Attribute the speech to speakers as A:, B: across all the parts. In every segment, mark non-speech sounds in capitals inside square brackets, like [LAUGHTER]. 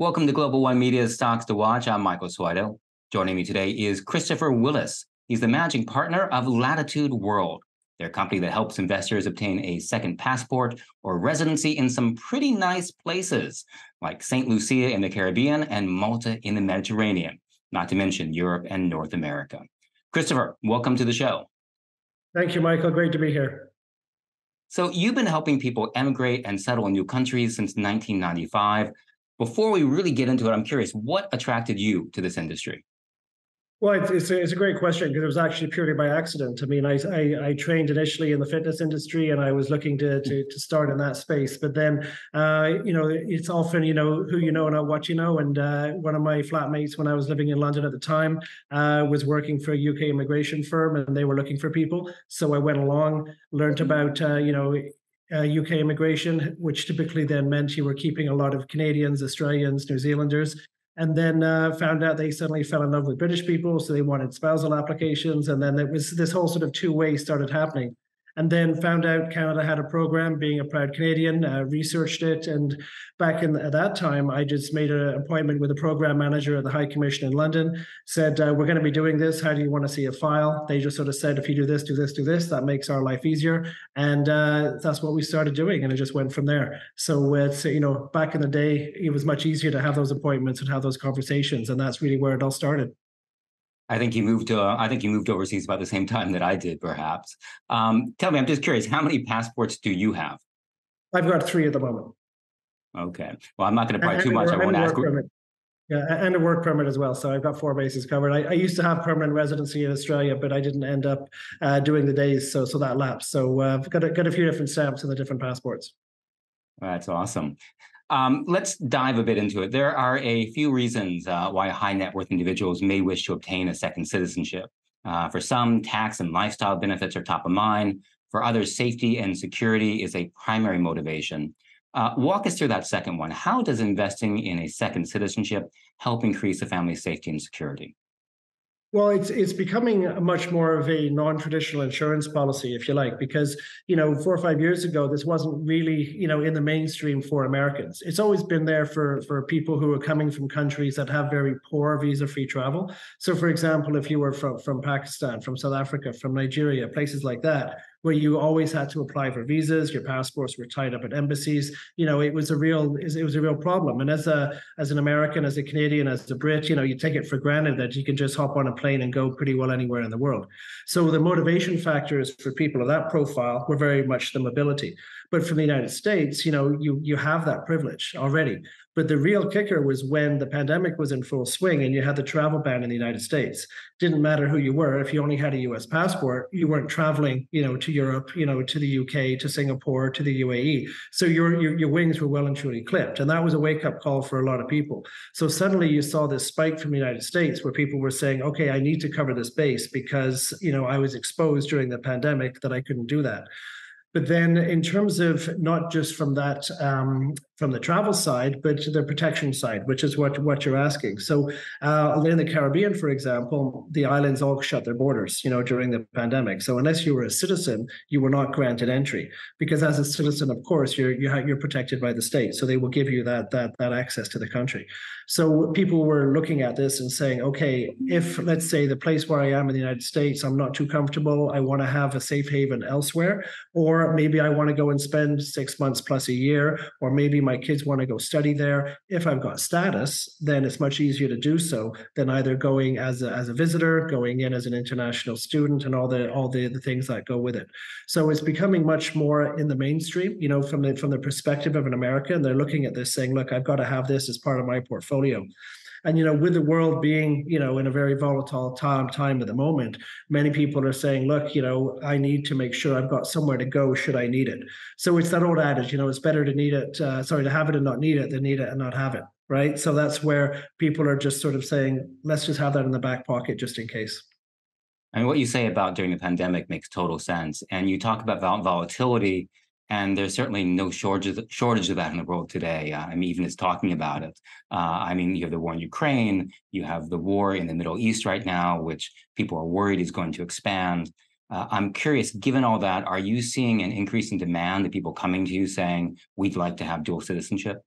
A: Welcome to Global One Media's Stocks to Watch. I'm Michael Suido. Joining me today is Christopher Willis. He's the managing partner of Latitude World. They're a company that helps investors obtain a second passport or residency in some pretty nice places, like St. Lucia in the Caribbean and Malta in the Mediterranean, not to mention Europe and North America. Christopher, welcome to the show.
B: Thank you, Michael. Great to be here.
A: So, you've been helping people emigrate and settle in new countries since 1995. Before we really get into it, I'm curious, what attracted you to this industry?
B: Well, it's, it's, a, it's a great question because it was actually purely by accident. I mean, I, I, I, trained initially in the fitness industry and I was looking to to, to start in that space. But then, uh, you know, it's often, you know, who you know, not what you know. And uh, one of my flatmates when I was living in London at the time uh, was working for a UK immigration firm and they were looking for people. So I went along, learned about, uh, you know, uh, UK immigration, which typically then meant you were keeping a lot of Canadians, Australians, New Zealanders, and then uh, found out they suddenly fell in love with British people, so they wanted spousal applications, and then it was this whole sort of two way started happening and then found out Canada had a program. Being a proud Canadian, uh, researched it, and back in at that time, I just made an appointment with a program manager at the High Commission in London. Said uh, we're going to be doing this. How do you want to see a file? They just sort of said if you do this, do this, do this, that makes our life easier, and uh, that's what we started doing, and it just went from there. So it's you know back in the day, it was much easier to have those appointments and have those conversations, and that's really where it all started.
A: I think you moved. Uh, I think you moved overseas about the same time that I did, perhaps. Um, tell me, I'm just curious. How many passports do you have?
B: I've got three at the moment.
A: Okay. Well, I'm not going to pry too much. I won't ask.
B: Permit. Yeah, and a work permit as well. So I've got four bases covered. I, I used to have permanent residency in Australia, but I didn't end up uh, doing the days, so so that lapsed. So uh, I've got a, got a few different stamps in the different passports.
A: That's awesome. Um, let's dive a bit into it. There are a few reasons uh, why high net worth individuals may wish to obtain a second citizenship. Uh, for some, tax and lifestyle benefits are top of mind. For others, safety and security is a primary motivation. Uh, walk us through that second one. How does investing in a second citizenship help increase a family's safety and security?
B: Well, it's it's becoming much more of a non-traditional insurance policy, if you like, because you know four or five years ago this wasn't really you know in the mainstream for Americans. It's always been there for for people who are coming from countries that have very poor visa-free travel. So, for example, if you were from from Pakistan, from South Africa, from Nigeria, places like that, where you always had to apply for visas, your passports were tied up at embassies. You know, it was a real it was a real problem. And as a as an American, as a Canadian, as a Brit, you know, you take it for granted that you can just hop on a plane and go pretty well anywhere in the world. So the motivation factors for people of that profile were very much the mobility. But from the United States, you know, you you have that privilege already. But the real kicker was when the pandemic was in full swing and you had the travel ban in the United States. Didn't matter who you were. If you only had a US passport, you weren't traveling, you know, to Europe, you know, to the UK, to Singapore, to the UAE. So your, your, your wings were well and truly clipped. And that was a wake up call for a lot of people. So suddenly you saw this spike from the United States where people were saying, okay, I need to cover this base because, you know, I was exposed during the pandemic that I couldn't do that. But then, in terms of not just from that um, from the travel side, but to the protection side, which is what what you're asking. So, uh, in the Caribbean, for example, the islands all shut their borders, you know, during the pandemic. So, unless you were a citizen, you were not granted entry because, as a citizen, of course, you're you're, protected by the state, so they will give you that that that access to the country. So, people were looking at this and saying, okay, if let's say the place where I am in the United States, I'm not too comfortable, I want to have a safe haven elsewhere, or maybe I want to go and spend six months plus a year, or maybe my kids want to go study there. If I've got status, then it's much easier to do so than either going as a, as a visitor, going in as an international student, and all the all the, the things that go with it. So it's becoming much more in the mainstream, you know, from the from the perspective of an American. They're looking at this saying, look, I've got to have this as part of my portfolio. And you know, with the world being you know in a very volatile time time at the moment, many people are saying, look, you know, I need to make sure I've got somewhere to go should I need it. So it's that old adage, you know, it's better to need it, uh, sorry, to have it and not need it than need it and not have it. Right. So that's where people are just sort of saying, let's just have that in the back pocket just in case.
A: And what you say about during the pandemic makes total sense. And you talk about volatility and there's certainly no shortage shortage of that in the world today. Uh, I mean, even as talking about it. Uh, I mean, you have the war in Ukraine, you have the war in the Middle East right now, which people are worried is going to expand. Uh, I'm curious, given all that, are you seeing an increase in demand of people coming to you saying, we'd like to have dual citizenship?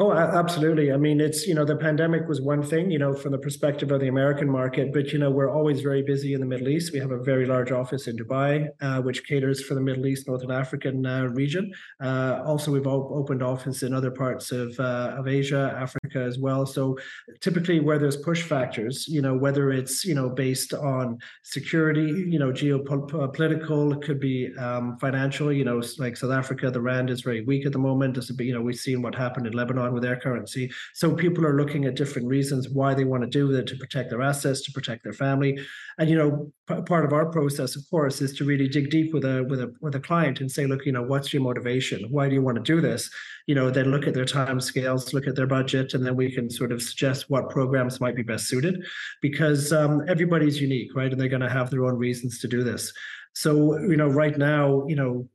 B: Oh, absolutely. I mean, it's, you know, the pandemic was one thing, you know, from the perspective of the American market, but, you know, we're always very busy in the Middle East. We have a very large office in Dubai, uh, which caters for the Middle East, Northern African uh, region. Uh, also, we've op- opened office in other parts of, uh, of Asia, Africa as well. So typically where there's push factors, you know, whether it's, you know, based on security, you know, geopolitical, it could be um, financial, you know, like South Africa, the Rand is very weak at the moment. You know, we've seen what happened in Lebanon on with their currency. So people are looking at different reasons why they want to do it to protect their assets, to protect their family. And you know, p- part of our process, of course, is to really dig deep with a with a with a client and say, look, you know, what's your motivation? Why do you want to do this? You know, then look at their time scales, look at their budget, and then we can sort of suggest what programs might be best suited, because um, everybody's unique, right? And they're going to have their own reasons to do this. So, you know, right now, you know,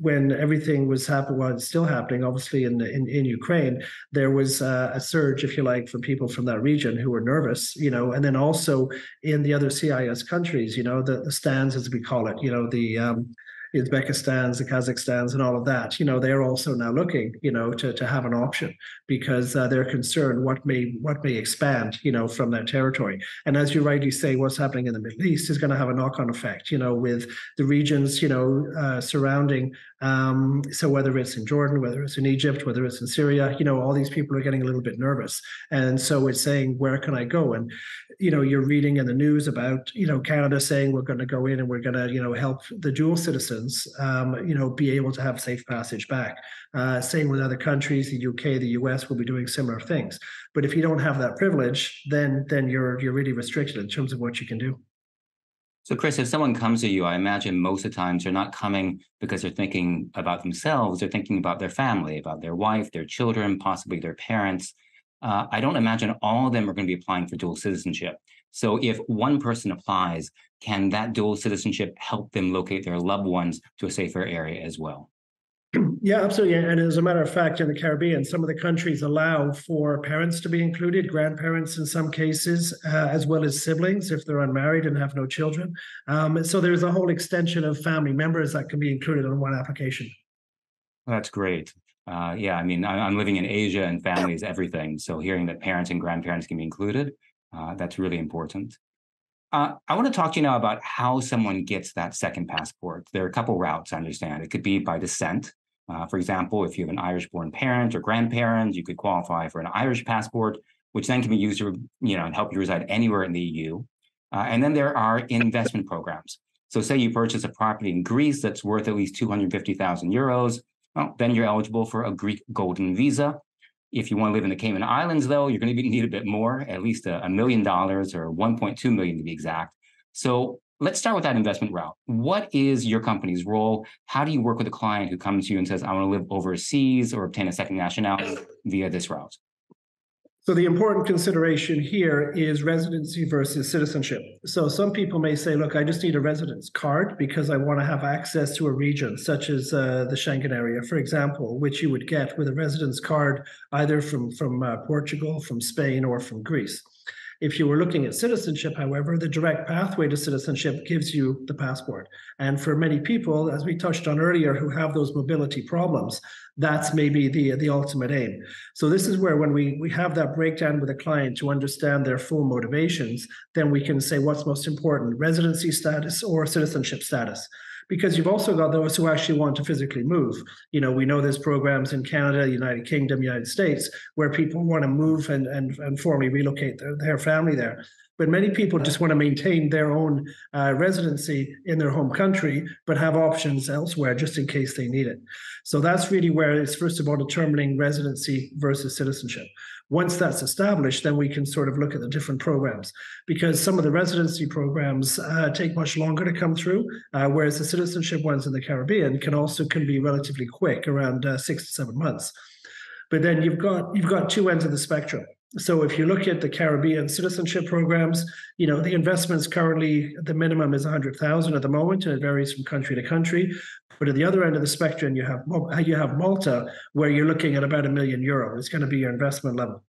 B: when everything was happening, well, it's still happening, obviously in, in in Ukraine, there was uh, a surge, if you like, from people from that region who were nervous, you know, and then also in the other CIS countries, you know, the, the stands as we call it, you know, the um, Uzbekistans, the Kazakhstans, and all of that, you know, they're also now looking, you know, to, to have an option because uh, they're concerned what may what may expand, you know, from that territory. And as you rightly say, what's happening in the Middle East is going to have a knock-on effect, you know, with the regions, you know, uh, surrounding. Um, so whether it's in Jordan, whether it's in Egypt, whether it's in Syria, you know, all these people are getting a little bit nervous, and so it's saying, where can I go? And you know, you're reading in the news about, you know, Canada saying we're going to go in and we're going to, you know, help the dual citizens, um, you know, be able to have safe passage back. Uh, same with other countries, the UK, the US will be doing similar things. But if you don't have that privilege, then then you're you're really restricted in terms of what you can do.
A: So, Chris, if someone comes to you, I imagine most of the times they're not coming because they're thinking about themselves. They're thinking about their family, about their wife, their children, possibly their parents uh, I don't imagine all of them are going to be applying for dual citizenship. So if one person applies, can that dual citizenship help them locate their loved ones to a safer area as well? [CLEARS THROAT]
B: Yeah, absolutely. And as a matter of fact, in the Caribbean, some of the countries allow for parents to be included, grandparents in some cases, uh, as well as siblings if they're unmarried and have no children. Um, so there's a whole extension of family members that can be included on one application.
A: That's great. Uh, yeah, I mean, I, am living in Asia and family is everything. So hearing that parents and grandparents can be included, uh, that's really important. Uh, I want to talk to you now about how someone gets that second passport. There are a couple routes, I understand. It could be by descent. Uh, for example, if you have an Irish born parent or grandparent, you could qualify for an Irish passport, which then can be used to, you know, and help you reside anywhere in the EU. Uh, and then there are investment programs. So say you purchase a property in Greece that's worth at least 250,000 euros well, then you're eligible for a Greek golden visa. If you want to live in the Cayman Islands, though, you're going to need a bit more, at least a, million dollars or 1.2 million to be exact. So let's start with that investment route. What is your company's role? How do you work with a client who comes to you and says, I want to live overseas or obtain a second nationality via this route?
B: So the important consideration here is residency versus citizenship. So some people may say, look, I just need a residence card because I want to have access to a region such as uh, the Schengen area, for example, which you would get with a residence card either from, from uh, Portugal, from Spain, or from Greece. If you were looking at citizenship, however, the direct pathway to citizenship gives you the passport. And for many people, as we touched on earlier, who have those mobility problems, that's maybe the, the ultimate aim. So this is where when we, we have that breakdown with a client to understand their full motivations, then we can say what's most important, residency status or citizenship status because you've also got those who actually want to physically move. You know, we know there's programs in Canada, United Kingdom, United States where people want to move and and, and formally relocate their, their family there. But many people just want to maintain their own uh, residency in their home country, but have options elsewhere just in case they need it. So that's really where it's first of all determining residency versus citizenship. Once that's established, then we can sort of look at the different programs because some of the residency programs uh, take much longer to come through, uh, whereas the citizenship ones in the Caribbean can also can be relatively quick, around uh, six to seven months. But then you've got you've got two ends of the spectrum. So if you look at the Caribbean citizenship programs, you know the investments currently the minimum is 100,000 at the moment, and it varies from country to country. But at the other end of the spectrum, you have you have Malta, where you're looking at about a million euro. It's going to be your investment level.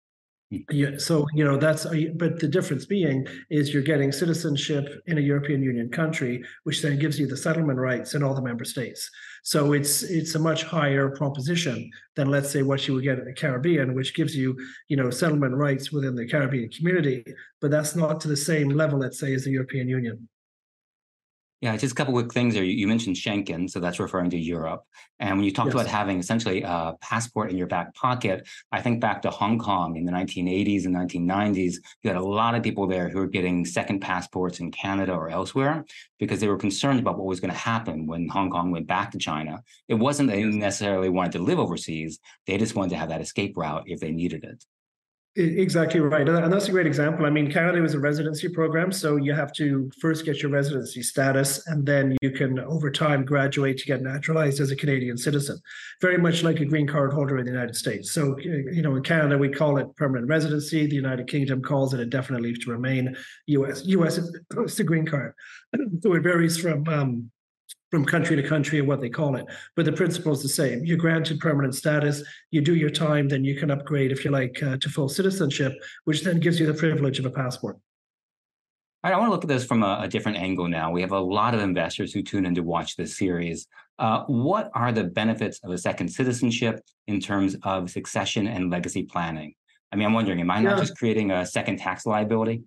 B: Yeah, so you know that's uh, but the difference being is you're getting citizenship in a European Union country, which then gives you the settlement rights in all the member states. So it's it's a much higher proposition than let's say what you would get in the Caribbean, which gives you you know settlement rights within the Caribbean community, but that's not to the same level, let's say, as the European Union.
A: Yeah, just a couple quick things there. You mentioned Schengen, so that's referring to Europe. And when you talked yes. about having essentially a passport in your back pocket, I think back to Hong Kong in the 1980s and 1990s. You had a lot of people there who were getting second passports in Canada or elsewhere because they were concerned about what was going to happen when Hong Kong went back to China. It wasn't that they necessarily wanted to live overseas; they just wanted to have that escape route if they needed it.
B: Exactly right. And that's a great example. I mean, Canada was a residency program. So you have to first get your residency status, and then you can, over time, graduate to get naturalized as a Canadian citizen, very much like a green card holder in the United States. So, you know, in Canada, we call it permanent residency. The United Kingdom calls it indefinite leave to remain. US, US [COUGHS] is the green card. So it varies from um, from country to country and what they call it. But the principle is the same. You're granted permanent status, you do your time, then you can upgrade, if you like, uh, to full citizenship, which then gives you the privilege of a passport.
A: I want to look at this from a, a, different angle now. We have a lot of investors who tune in to watch this series. Uh, what are the benefits of a second citizenship in terms of succession and legacy planning? I mean, I'm wondering, am I yeah. not just creating a second tax liability?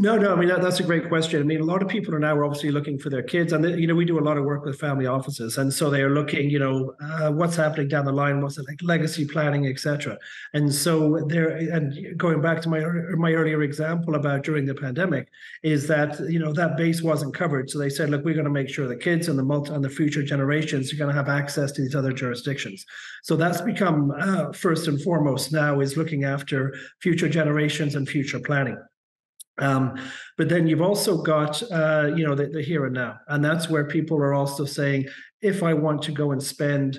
B: No, no. I mean that, that's a great question. I mean, a lot of people are now obviously looking for their kids, and they, you know we do a lot of work with family offices, and so they are looking, you know, uh, what's happening down the line, what's it like, legacy planning, etc. And so there, and going back to my my earlier example about during the pandemic, is that you know that base wasn't covered, so they said, look, we're going to make sure the kids and the multi and the future generations are going to have access to these other jurisdictions. So that's become uh, first and foremost now is looking after future generations and future planning. Um, but then you've also got, uh, you know, the, the here and now, and that's where people are also saying, if I want to go and spend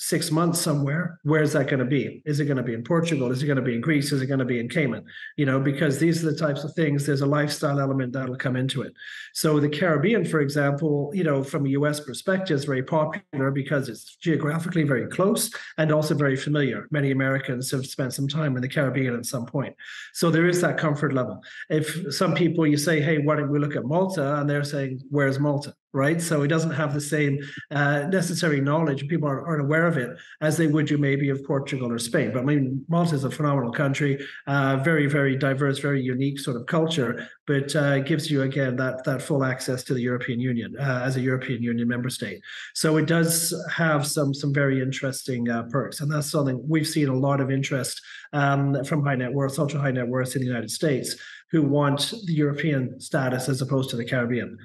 B: six months somewhere, where's that going to be? Is it going to be in Portugal? Is it going to be in Greece? Is it going to be in Cayman? You know, because these are the types of things, there's a lifestyle element that'll come into it. So the Caribbean, for example, you know, from a US perspective, is very popular because it's geographically very close and also very familiar. Many Americans have spent some time in the Caribbean at some point. So there is that comfort level. If some people you say, hey, why don't we look at Malta? And they're saying, where's Malta? Right? So it doesn't have the same uh, necessary knowledge. People aren't, aren't, aware of it as they would you maybe of Portugal or Spain. But I mean, Malta is a phenomenal country, uh, very, very diverse, very unique sort of culture, but uh, gives you again that that full access to the European Union uh, as a European Union member state. So it does have some some very interesting uh, perks, and that's something we've seen a lot of interest um, from high net worth, ultra high net worth in the United States who want the European status as opposed to the Caribbean.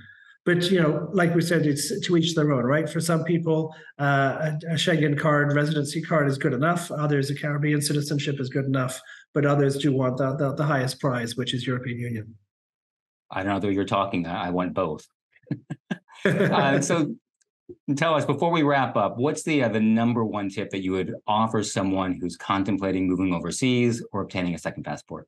B: But you know, like we said, it's to each their own, right? For some people, uh, a, a Schengen card, residency card is good enough. Others, a Caribbean citizenship is good enough. But others do want the, the, the highest prize, which is European Union.
A: I don't know though you're talking. I want both. [LAUGHS] uh, so tell us before we wrap up what's the uh, the number one tip that you would offer someone who's contemplating moving overseas or obtaining a second passport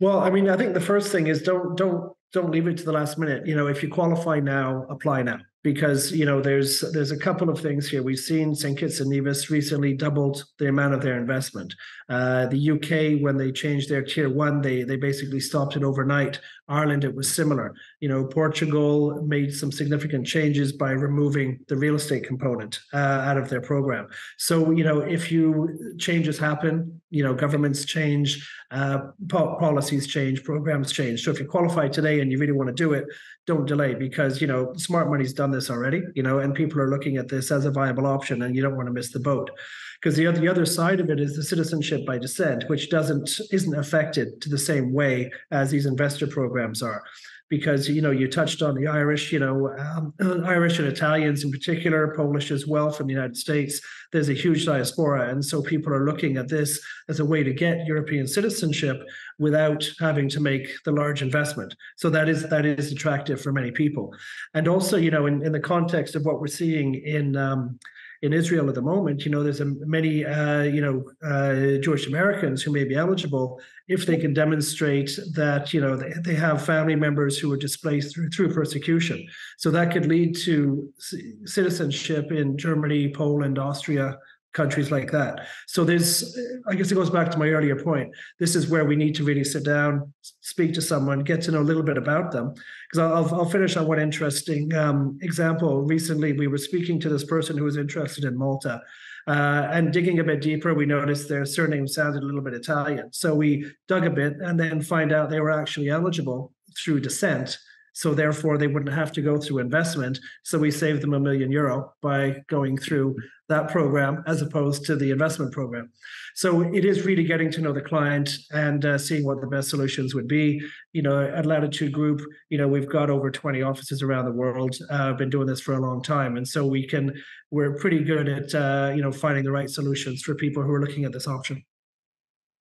B: well i mean i think the first thing is don't don't don't leave it to the last minute. You know, if you qualify now, apply now because you know there's there's a couple of things here. We've seen St Kitts and Nevis recently doubled the amount of their investment. Uh, the UK, when they changed their tier one, they they basically stopped it overnight. Ireland, it was similar. You know, Portugal made some significant changes by removing the real estate component uh, out of their program. So you know, if you changes happen, you know, governments change, uh, po- policies change, programs change. So if you qualify today and you really want to do it, don't delay because you know smart money's done this already. You know, and people are looking at this as a viable option, and you don't want to miss the boat because the other, the other side of it is the citizenship by descent, which doesn't isn't affected to the same way as these investor programs are. Because you know you touched on the Irish, you know um, [CLEARS THROAT] Irish and Italians in particular, Polish as well from the United States. There's a huge diaspora, and so people are looking at this as a way to get European citizenship without having to make the large investment. So that is that is attractive for many people, and also you know in, in the context of what we're seeing in um, in Israel at the moment, you know, there's a, many, uh, you know, uh, Jewish Americans who may be eligible if they can demonstrate that, you know, they, they have family members who were displaced through, through persecution. So that could lead to c- citizenship in Germany, Poland, Austria, countries like that. So there's, I guess it goes back to my earlier point. This is where we need to really sit down, speak to someone, get to know a little bit about them. Because I'll, I'll finish on one interesting um, example. Recently, we were speaking to this person who was interested in Malta. Uh, and digging a bit deeper, we noticed their surname sounded a little bit Italian. So we dug a bit and then find out they were actually eligible through descent so therefore, they wouldn't have to go through investment. So we saved them a million euro by going through that program as opposed to the investment program. So it is really getting to know the client and uh, seeing what the best solutions would be. You know, at Latitude Group, you know, we've got over 20 offices around the world. Uh, been doing this for a long time, and so we can we're pretty good at uh, you know finding the right solutions for people who are looking at this option.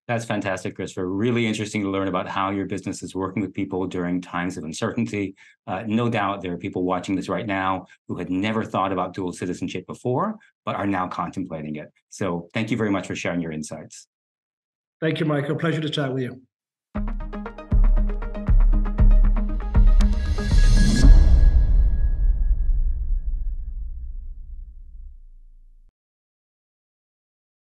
A: That's fantastic, Christopher. Really interesting to learn about how your business is working with people during times of uncertainty. Uh, no doubt there are people watching this right now who had never thought about dual citizenship before, but are now contemplating it. So thank you very much for sharing your insights.
B: Thank you, Michael. Pleasure to chat with you.